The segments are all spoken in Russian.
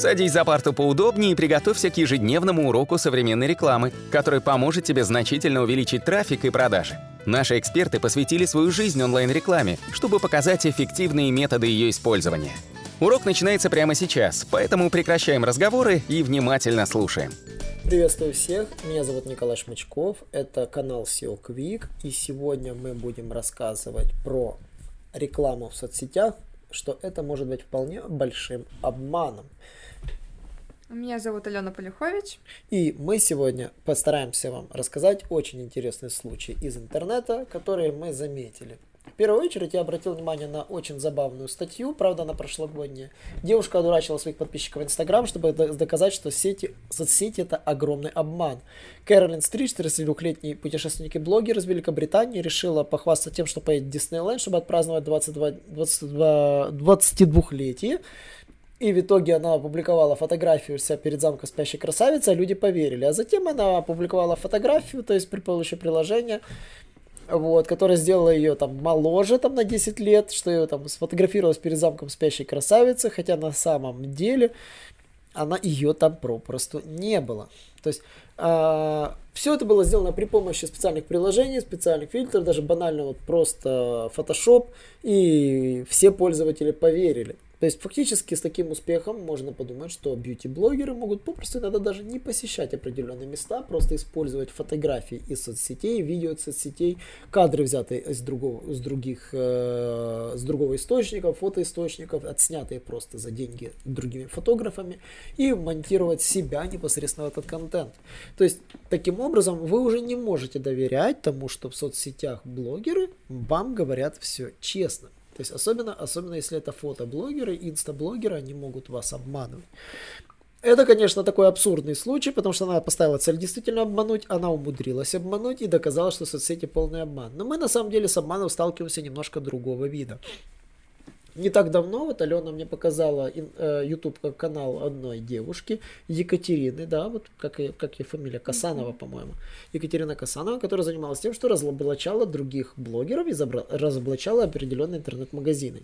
Садись за парту поудобнее и приготовься к ежедневному уроку современной рекламы, который поможет тебе значительно увеличить трафик и продажи. Наши эксперты посвятили свою жизнь онлайн-рекламе, чтобы показать эффективные методы ее использования. Урок начинается прямо сейчас, поэтому прекращаем разговоры и внимательно слушаем. Приветствую всех, меня зовут Николай Шмачков, это канал SEO Quick, и сегодня мы будем рассказывать про рекламу в соцсетях, что это может быть вполне большим обманом. Меня зовут Алена Полюхович. И мы сегодня постараемся вам рассказать очень интересный случай из интернета, который мы заметили. Первую очередь я обратил внимание на очень забавную статью, правда, она прошлогодняя. Девушка одурачила своих подписчиков в Инстаграм, чтобы доказать, что сети, соцсети это огромный обман. Кэролин Стрич, 32-летний путешественник и блогер из Великобритании, решила похвастаться тем, что поедет в Диснейленд, чтобы отпраздновать 22, 22, 22-летие. И в итоге она опубликовала фотографию себя перед замком спящей красавицы, а люди поверили. А затем она опубликовала фотографию, то есть при помощи приложения, вот, которое сделало ее там моложе там на 10 лет, что ее там сфотографировалась перед замком спящей красавицы, хотя на самом деле она ее там попросту не было. То есть а, все это было сделано при помощи специальных приложений, специальных фильтров, даже банально вот просто Photoshop, и все пользователи поверили. То есть фактически с таким успехом можно подумать, что бьюти-блогеры могут попросту иногда даже не посещать определенные места, просто использовать фотографии из соцсетей, видео из соцсетей, кадры взятые из другого, из других, э, с другого источника, фотоисточников, отснятые просто за деньги другими фотографами и монтировать себя непосредственно в этот контент. То есть таким образом вы уже не можете доверять тому, что в соцсетях блогеры вам говорят все честно. То есть особенно, особенно если это фотоблогеры, инстаблогеры, они могут вас обманывать. Это, конечно, такой абсурдный случай, потому что она поставила цель действительно обмануть, она умудрилась обмануть и доказала, что соцсети полный обман. Но мы на самом деле с обманом сталкиваемся немножко другого вида. Не так давно вот Алена мне показала э, YouTube канал одной девушки, Екатерины, да, вот как, как ее фамилия, Касанова, по-моему. Екатерина Касанова, которая занималась тем, что разоблачала других блогеров и забра- разоблачала определенные интернет-магазины.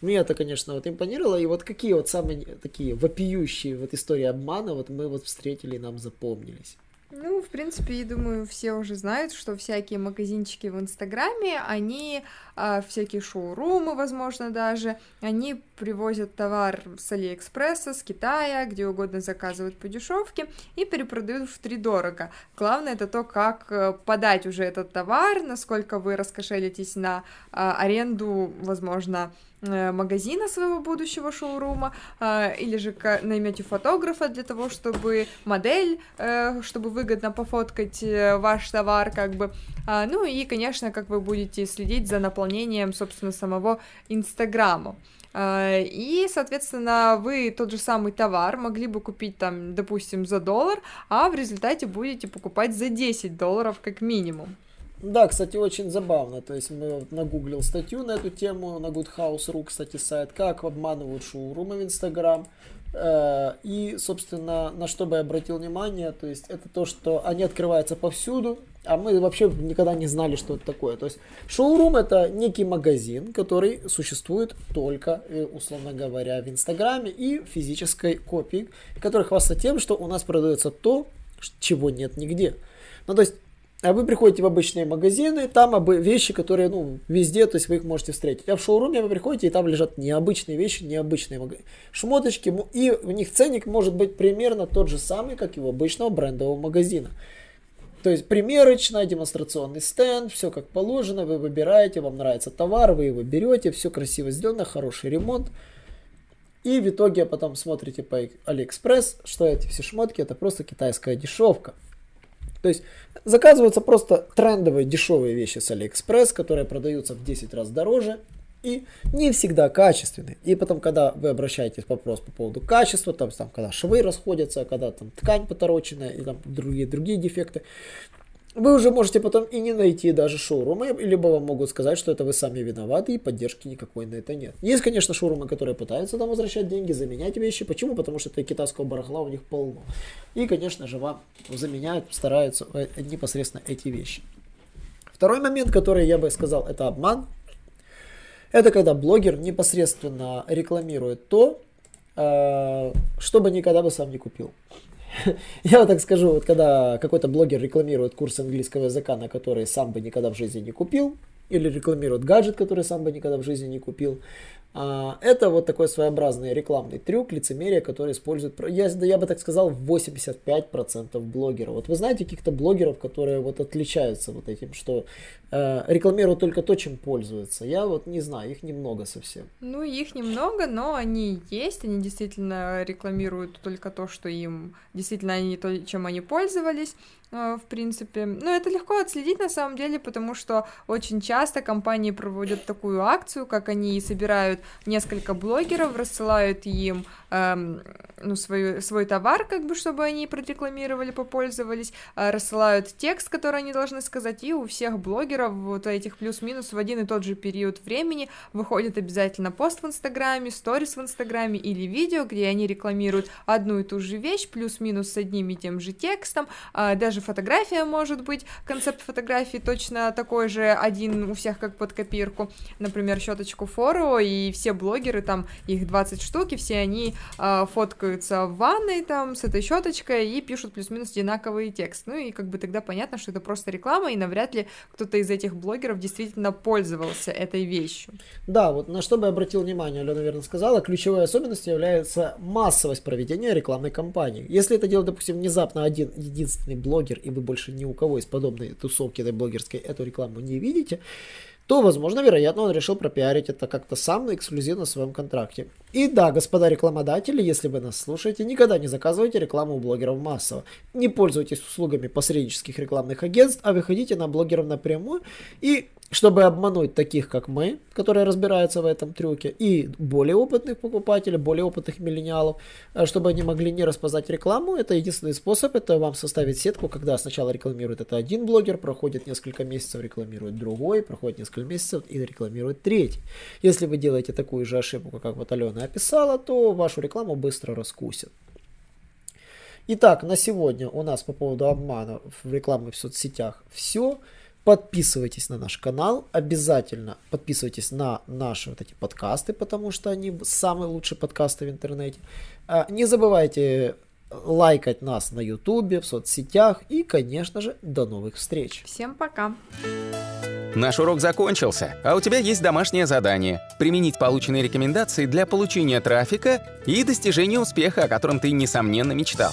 Мне это, конечно, вот импонировало. И вот какие вот самые такие вопиющие вот истории обмана вот мы вот встретили и нам запомнились. Ну, в принципе, я думаю, все уже знают, что всякие магазинчики в Инстаграме, они, а, всякие шоурумы, возможно, даже, они привозят товар с Алиэкспресса, с Китая, где угодно заказывают по дешевке и перепродают в три дорого. Главное это то, как э, подать уже этот товар, насколько вы раскошелитесь на а, аренду, возможно, Э, магазина своего будущего шоурума, э, или же наймете фотографа для того, чтобы модель, э, чтобы выгодно пофоткать ваш товар, как бы. А, ну и, конечно, как вы будете следить за наполнением, собственно, самого Инстаграма. И, соответственно, вы тот же самый товар могли бы купить там, допустим, за доллар, а в результате будете покупать за 10 долларов как минимум. Да, кстати, очень забавно. То есть мы нагуглил статью на эту тему, на Goodhouse.ru, кстати, сайт, как обманывают шоурумы в Инстаграм. Э, и, собственно, на что бы я обратил внимание, то есть это то, что они открываются повсюду, а мы вообще никогда не знали, что это такое. То есть шоурум это некий магазин, который существует только, э, условно говоря, в Инстаграме и физической копии, который хвастается тем, что у нас продается то, чего нет нигде. Ну, то есть а вы приходите в обычные магазины, там вещи, которые, ну, везде, то есть вы их можете встретить. А в шоуруме вы приходите, и там лежат необычные вещи, необычные шмоточки, и у них ценник может быть примерно тот же самый, как и у обычного брендового магазина. То есть примерочная, демонстрационный стенд, все как положено, вы выбираете, вам нравится товар, вы его берете, все красиво сделано, хороший ремонт. И в итоге потом смотрите по Алиэкспресс, что эти все шмотки, это просто китайская дешевка. То есть заказываются просто трендовые дешевые вещи с Алиэкспресс, которые продаются в 10 раз дороже и не всегда качественные. И потом, когда вы обращаетесь вопрос по поводу качества, там, там когда швы расходятся, когда там ткань потороченная и там другие, другие дефекты, вы уже можете потом и не найти даже шоурумы, либо вам могут сказать, что это вы сами виноваты и поддержки никакой на это нет. Есть, конечно, шоурумы, которые пытаются там возвращать деньги, заменять вещи. Почему? Потому что это китайского барахла у них полно. И, конечно же, вам заменяют, стараются э, непосредственно эти вещи. Второй момент, который я бы сказал, это обман. Это когда блогер непосредственно рекламирует то, э, чтобы никогда бы сам не купил. Я вот так скажу, вот когда какой-то блогер рекламирует курс английского языка, на который сам бы никогда в жизни не купил, или рекламирует гаджет, который сам бы никогда в жизни не купил, это вот такой своеобразный рекламный трюк, лицемерие, который используют, я, я бы так сказал, 85% блогеров. Вот вы знаете каких-то блогеров, которые вот отличаются вот этим, что э, рекламируют только то, чем пользуются. Я вот не знаю, их немного совсем. Ну, их немного, но они есть, они действительно рекламируют только то, что им действительно они то, чем они пользовались. А, в принципе. Ну, это легко отследить на самом деле, потому что очень часто компании проводят такую акцию, как они собирают несколько блогеров, рассылают им эм, ну, свой, свой товар, как бы, чтобы они прорекламировали, попользовались, э, рассылают текст, который они должны сказать, и у всех блогеров вот этих плюс-минус в один и тот же период времени выходит обязательно пост в Инстаграме, сторис в Инстаграме или видео, где они рекламируют одну и ту же вещь, плюс-минус с одним и тем же текстом, э, даже фотография может быть, концепт фотографии точно такой же, один у всех как под копирку, например, щеточку Форо, и все блогеры, там их 20 штук, и все они э, фоткаются в ванной там с этой щеточкой и пишут плюс-минус одинаковый текст. Ну и как бы тогда понятно, что это просто реклама, и навряд ли кто-то из этих блогеров действительно пользовался этой вещью. Да, вот на что бы обратил внимание, Алена, наверное, сказала, ключевой особенностью является массовость проведения рекламной кампании. Если это делает, допустим, внезапно один единственный блогер, и вы больше ни у кого из подобной тусовки этой блогерской эту рекламу не видите, то, возможно, вероятно, он решил пропиарить это как-то сам эксклюзивно в своем контракте. И да, господа рекламодатели, если вы нас слушаете, никогда не заказывайте рекламу у блогеров массово. Не пользуйтесь услугами посреднических рекламных агентств, а выходите на блогеров напрямую и чтобы обмануть таких, как мы, которые разбираются в этом трюке, и более опытных покупателей, более опытных миллениалов, э, чтобы они могли не распознать рекламу, это единственный способ, это вам составить сетку, когда сначала рекламирует это один блогер, проходит несколько месяцев, рекламирует другой, проходит несколько месяцев и рекламирует третий. Если вы делаете такую же ошибку, как вот Алена описала, то вашу рекламу быстро раскусят. Итак, на сегодня у нас по поводу обмана в рекламе в соцсетях все. Подписывайтесь на наш канал, обязательно подписывайтесь на наши вот эти подкасты, потому что они самые лучшие подкасты в интернете. А, не забывайте лайкать нас на ютубе, в соцсетях и, конечно же, до новых встреч. Всем пока! Наш урок закончился, а у тебя есть домашнее задание – применить полученные рекомендации для получения трафика и достижения успеха, о котором ты, несомненно, мечтал.